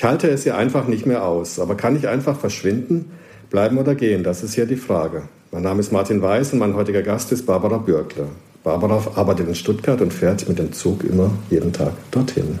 Ich halte es ja einfach nicht mehr aus. Aber kann ich einfach verschwinden, bleiben oder gehen? Das ist hier die Frage. Mein Name ist Martin Weiß und mein heutiger Gast ist Barbara Bürkler. Barbara arbeitet in Stuttgart und fährt mit dem Zug immer jeden Tag dorthin.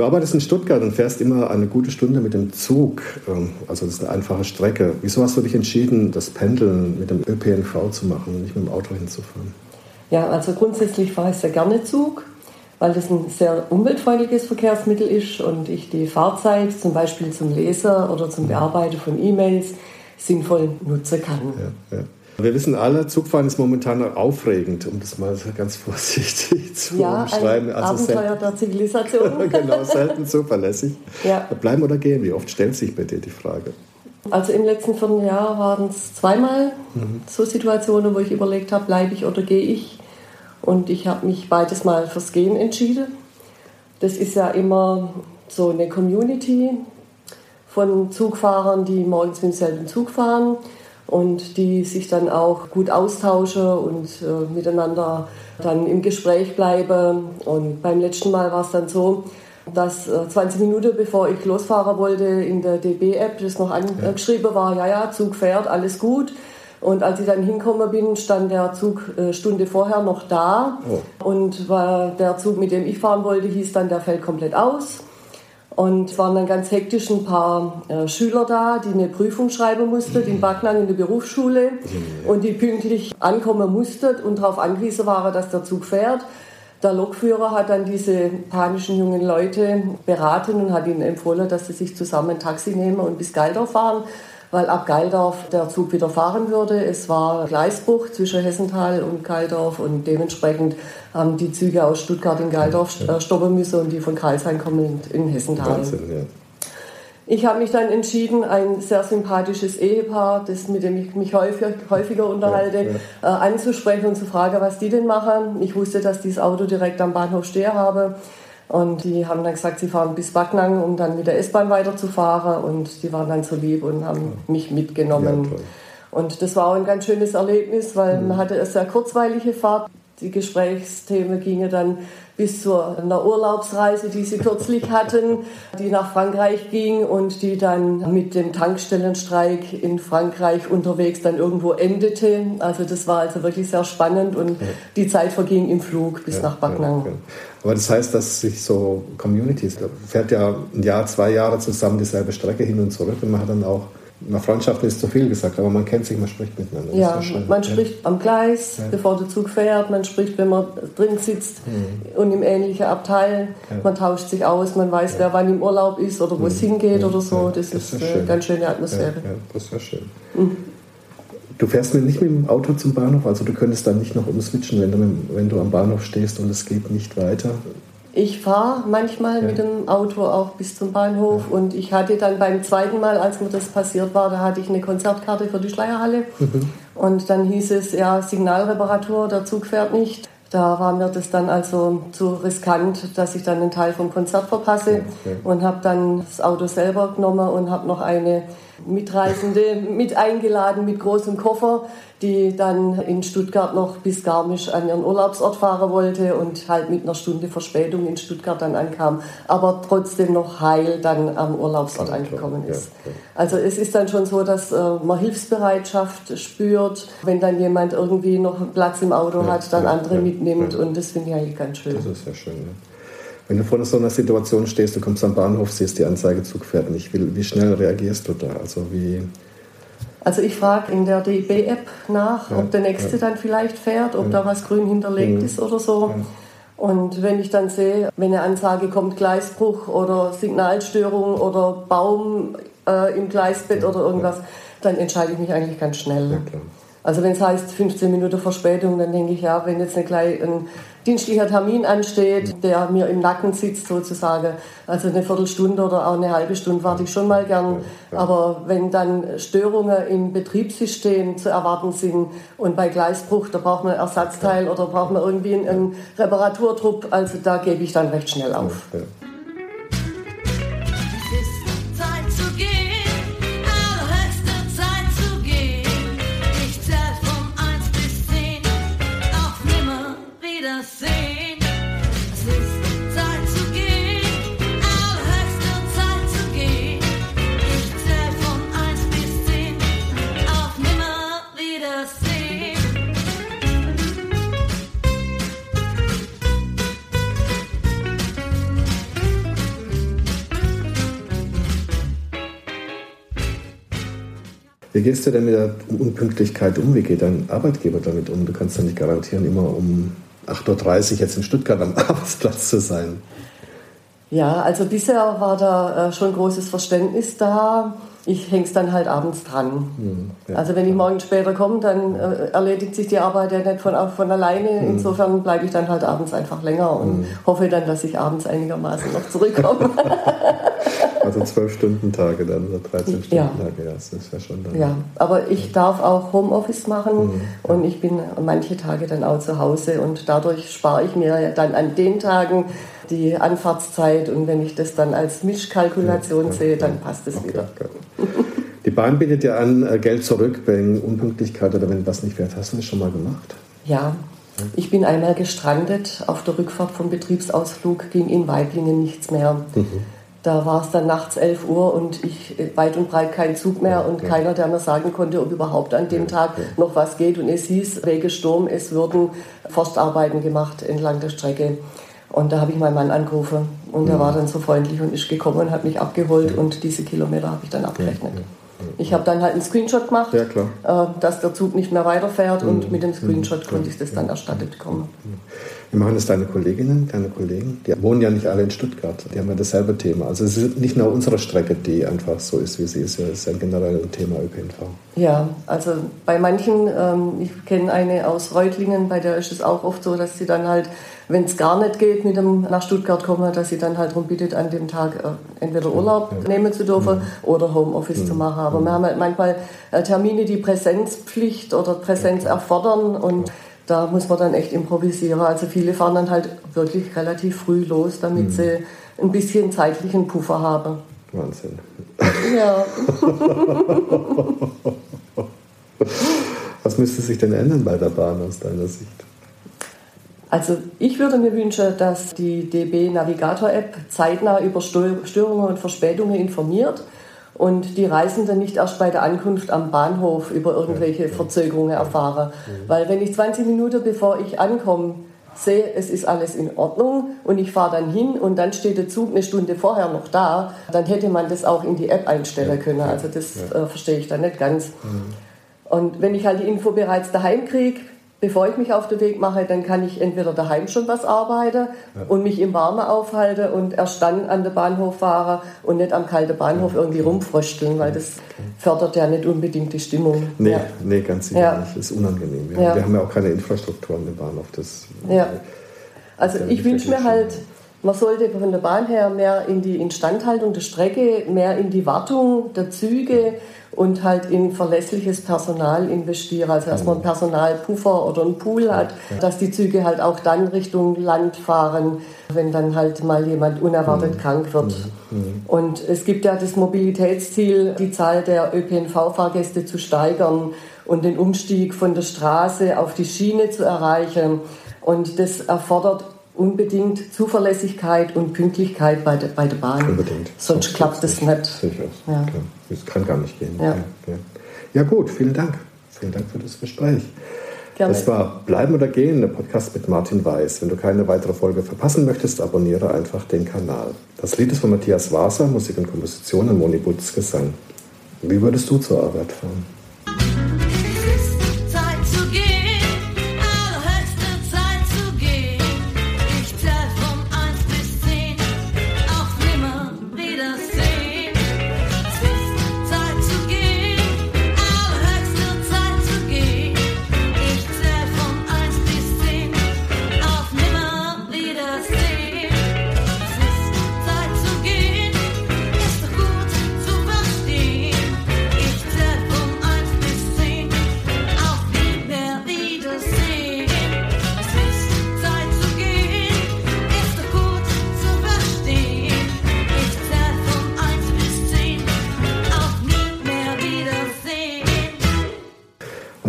Du arbeitest in Stuttgart und fährst immer eine gute Stunde mit dem Zug. Ähm, also das ist eine einfache Strecke. Wieso hast du dich entschieden, das Pendeln mit dem ÖPNV zu machen und nicht mit dem Auto hinzufahren? Ja, also grundsätzlich fahre ich sehr gerne Zug, weil das ein sehr umweltfreundliches Verkehrsmittel ist und ich die Fahrzeit zum Beispiel zum Leser oder zum Bearbeiten von E-Mails sinnvoll nutzen kann. Ja, ja. Wir wissen alle, Zugfahren ist momentan aufregend, um das mal ganz vorsichtig zu ja, umschreiben. Also Abenteuer der Zivilisation. genau, selten zuverlässig. Ja. Bleiben oder gehen? Wie oft stellt sich bei dir die Frage? Also im letzten Vierteljahr waren es zweimal mhm. so Situationen, wo ich überlegt habe, bleibe ich oder gehe ich. Und ich habe mich beides mal fürs Gehen entschieden. Das ist ja immer so eine Community von Zugfahrern, die morgens mit demselben Zug fahren und die sich dann auch gut austauschen und äh, miteinander dann im Gespräch bleiben. Und beim letzten Mal war es dann so, dass äh, 20 Minuten bevor ich losfahren wollte in der DB-App, das noch angeschrieben war, ja, ja, Zug fährt, alles gut. Und als ich dann hingekommen bin, stand der Zug äh, Stunde vorher noch da. Oh. Und war der Zug, mit dem ich fahren wollte, hieß dann, der fällt komplett aus. Und es waren dann ganz hektisch ein paar äh, Schüler da, die eine Prüfung schreiben mussten, in Backnang in der Berufsschule. Und die pünktlich ankommen mussten und darauf angewiesen waren, dass der Zug fährt. Der Lokführer hat dann diese panischen jungen Leute beraten und hat ihnen empfohlen, dass sie sich zusammen ein Taxi nehmen und bis Geildorf fahren weil ab Geildorf der Zug wieder fahren würde. Es war Gleisbruch zwischen Hessenthal und Geildorf und dementsprechend haben die Züge aus Stuttgart in Geildorf äh, stoppen müssen und die von Kreisheim kommen in Hessenthal. Wahnsinn, ja. Ich habe mich dann entschieden, ein sehr sympathisches Ehepaar, das, mit dem ich mich häufig, häufiger unterhalte, ja, ja. Äh, anzusprechen und zu fragen, was die denn machen. Ich wusste, dass die das Auto direkt am Bahnhof stehen habe und die haben dann gesagt, sie fahren bis Backnang, um dann mit der S-Bahn weiterzufahren. Und die waren dann so lieb und haben mich mitgenommen. Ja, und das war auch ein ganz schönes Erlebnis, weil mhm. man hatte eine sehr kurzweilige Fahrt. Die Gesprächsthemen gingen dann bis zu einer Urlaubsreise, die sie kürzlich hatten, die nach Frankreich ging und die dann mit dem Tankstellenstreik in Frankreich unterwegs dann irgendwo endete. Also das war also wirklich sehr spannend und ja. die Zeit verging im Flug bis ja, nach Backnang. Ja, Aber das heißt, dass sich so Communities, fährt ja ein Jahr, zwei Jahre zusammen dieselbe Strecke hin und zurück und man hat dann auch na, Freundschaften ist zu viel gesagt, aber man kennt sich, man spricht miteinander. Ja, man spricht am Gleis, ja. bevor der Zug fährt, man spricht, wenn man drin sitzt mhm. und im ähnlichen Abteil. Ja. Man tauscht sich aus, man weiß, wer wann im Urlaub ist oder wo mhm. es hingeht oder so. Das, das, ist eine ganz schöne Atmosphäre. Ja, das ist ja schön. Mhm. Du fährst nicht mit dem Auto zum Bahnhof, also du könntest dann nicht noch umswitchen, wenn du, wenn du am Bahnhof stehst und es geht nicht weiter. Ich fahre manchmal ja. mit dem Auto auch bis zum Bahnhof ja. und ich hatte dann beim zweiten Mal, als mir das passiert war, da hatte ich eine Konzertkarte für die Schleierhalle mhm. und dann hieß es, ja, Signalreparatur, der Zug fährt nicht. Da war mir das dann also zu riskant, dass ich dann einen Teil vom Konzert verpasse okay. und habe dann das Auto selber genommen und habe noch eine Mitreisende mit eingeladen mit großem Koffer, die dann in Stuttgart noch bis Garmisch an ihren Urlaubsort fahren wollte und halt mit einer Stunde Verspätung in Stuttgart dann ankam, aber trotzdem noch heil dann am Urlaubsort angekommen ist. Also es ist dann schon so, dass äh, man Hilfsbereitschaft spürt, wenn dann jemand irgendwie noch Platz im Auto hat, dann andere mitnimmt und das finde ich eigentlich ganz schön. Das ist ja schön. Ne? Wenn du vor so einer Situation stehst, du kommst am Bahnhof, siehst die Anzeige, Zug fährt nicht, wie, wie schnell reagierst du da? Also wie... Also ich frage in der DB-App nach, ja, ob der nächste ja. dann vielleicht fährt, ob ja. da was grün hinterlegt ist oder so. Und wenn ich dann sehe, wenn eine Ansage kommt, Gleisbruch oder Signalstörung oder Baum äh, im Gleisbett oder irgendwas, dann entscheide ich mich eigentlich ganz schnell. Also wenn es heißt 15 Minuten Verspätung, dann denke ich, ja, wenn jetzt eine gleich ein dienstlicher Termin ansteht, der mir im Nacken sitzt sozusagen, also eine Viertelstunde oder auch eine halbe Stunde warte ich schon mal gern. Aber wenn dann Störungen im Betriebssystem zu erwarten sind und bei Gleisbruch, da braucht man Ersatzteil oder braucht man irgendwie einen Reparaturtrupp, also da gebe ich dann recht schnell auf. Wie gehst du denn mit der Unpünktlichkeit um? Wie geht dein Arbeitgeber damit um? Du kannst ja nicht garantieren, immer um 8.30 Uhr jetzt in Stuttgart am Arbeitsplatz zu sein. Ja, also bisher war da äh, schon großes Verständnis da ich hänge es dann halt abends dran. Mhm, ja. Also wenn ich morgen später komme, dann äh, erledigt sich die Arbeit ja nicht von, von alleine. Mhm. Insofern bleibe ich dann halt abends einfach länger und mhm. hoffe dann, dass ich abends einigermaßen noch zurückkomme. also zwölf Stunden Tage dann oder 13 Stunden ja. Tage, ja, das ist ja schon dann. Ja, aber ich darf auch Homeoffice machen mhm. und ich bin manche Tage dann auch zu Hause und dadurch spare ich mir dann an den Tagen die Anfahrtszeit und wenn ich das dann als Mischkalkulation ja, sehe, dann passt es okay, wieder. Okay. Die Bahn bietet ja an, äh, Geld zurück wegen Unpünktlichkeit oder wenn was nicht fährt. Hast du das schon mal gemacht? Ja, ich bin einmal gestrandet. Auf der Rückfahrt vom Betriebsausflug ging in Weiblingen nichts mehr. Mhm. Da war es dann nachts 11 Uhr und ich äh, weit und breit kein Zug mehr und keiner, der mir sagen konnte, ob überhaupt an dem Tag noch was geht. Und es hieß, Wege Sturm, es würden Forstarbeiten gemacht entlang der Strecke. Und da habe ich meinen Mann angerufen und er war dann so freundlich und ist gekommen und hat mich abgeholt und diese Kilometer habe ich dann abgerechnet. Ich habe dann halt einen Screenshot gemacht, ja, äh, dass der Zug nicht mehr weiterfährt und mhm. mit dem Screenshot konnte ich das dann erstattet bekommen. Wir machen das deine Kolleginnen, deine Kollegen? Die wohnen ja nicht alle in Stuttgart. Die haben ja dasselbe Thema. Also es ist nicht nur unsere Strecke, die einfach so ist, wie sie ist. Es ist ja ein Thema ÖPNV. Ja, also bei manchen, ähm, ich kenne eine aus Reutlingen, bei der ist es auch oft so, dass sie dann halt wenn es gar nicht geht, mit dem nach Stuttgart kommen, dass sie dann halt darum bittet, an dem Tag äh, entweder Urlaub ja. nehmen zu dürfen mhm. oder Homeoffice mhm. zu machen. Aber mhm. wir haben halt manchmal äh, Termine, die Präsenzpflicht oder Präsenz ja. erfordern und da muss man dann echt improvisieren. Also viele fahren dann halt wirklich relativ früh los, damit mhm. sie ein bisschen zeitlichen Puffer haben. Wahnsinn. Ja. Was müsste sich denn ändern bei der Bahn aus deiner Sicht? Also ich würde mir wünschen, dass die DB Navigator App zeitnah über Störungen und Verspätungen informiert und die Reisenden nicht erst bei der Ankunft am Bahnhof über irgendwelche Verzögerungen erfahren. Weil wenn ich 20 Minuten bevor ich ankomme, sehe, es ist alles in Ordnung und ich fahre dann hin und dann steht der Zug eine Stunde vorher noch da, dann hätte man das auch in die App einstellen können. Also das äh, verstehe ich dann nicht ganz. Mhm. Und wenn ich halt die Info bereits daheim kriege, bevor ich mich auf den Weg mache, dann kann ich entweder daheim schon was arbeiten ja. und mich im Warmen aufhalten und erst dann an den Bahnhof fahren und nicht am kalten Bahnhof ja. irgendwie rumfrösteln, weil das fördert ja nicht unbedingt die Stimmung. Nee, ja. nee ganz sicher ja. nicht. Das ist unangenehm. Wir, wir, haben ja auch keine Infrastruktur an dem Bahnhof. Das, ja. Also ich wünsche mir halt, man sollte von der Bahn her mehr in die Instandhaltung der Strecke, mehr in die Wartung der Züge und halt in verlässliches Personal investiere. Also dass man einen Personalpuffer oder einen Pool hat, dass die Züge halt auch dann Richtung Land fahren, wenn dann halt mal jemand unerwartet mhm. krank wird. Mhm. mhm. Und es gibt ja das Mobilitätsziel, die Zahl der ÖPNV-Fahrgäste zu steigern und den Umstieg von der Straße auf die Schiene zu erreichen. Und das erfordert unbedingt Zuverlässigkeit und Pünktlichkeit bei der, bei der Bahn. Unbedingt. Sonst das klappt das nicht. Sicher. Ja. Das kann gar nicht gehen. Ja. Ja. ja. gut, vielen Dank. Vielen Dank für das Gespräch. Gerne. Das war Bleiben oder Gehen, der Podcast mit Martin Weiß. Wenn du keine weitere Folge verpassen möchtest, abonniere einfach den Kanal. Das Lied ist von Matthias Waser, Musik und Komposition und Moni Butz Gesang. Wie würdest du zur Arbeit fahren?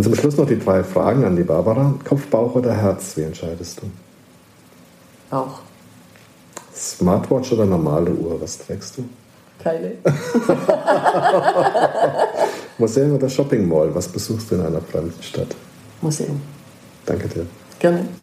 Und zum Schluss noch die drei Fragen an die Barbara. Kopf, Bauch oder Herz? Wie entscheidest du? Bauch. Smartwatch oder normale Uhr? Was trägst du? Keine. Museum oder Shopping Mall? Was besuchst du in einer fremden Stadt? Museum. Danke dir. Gerne.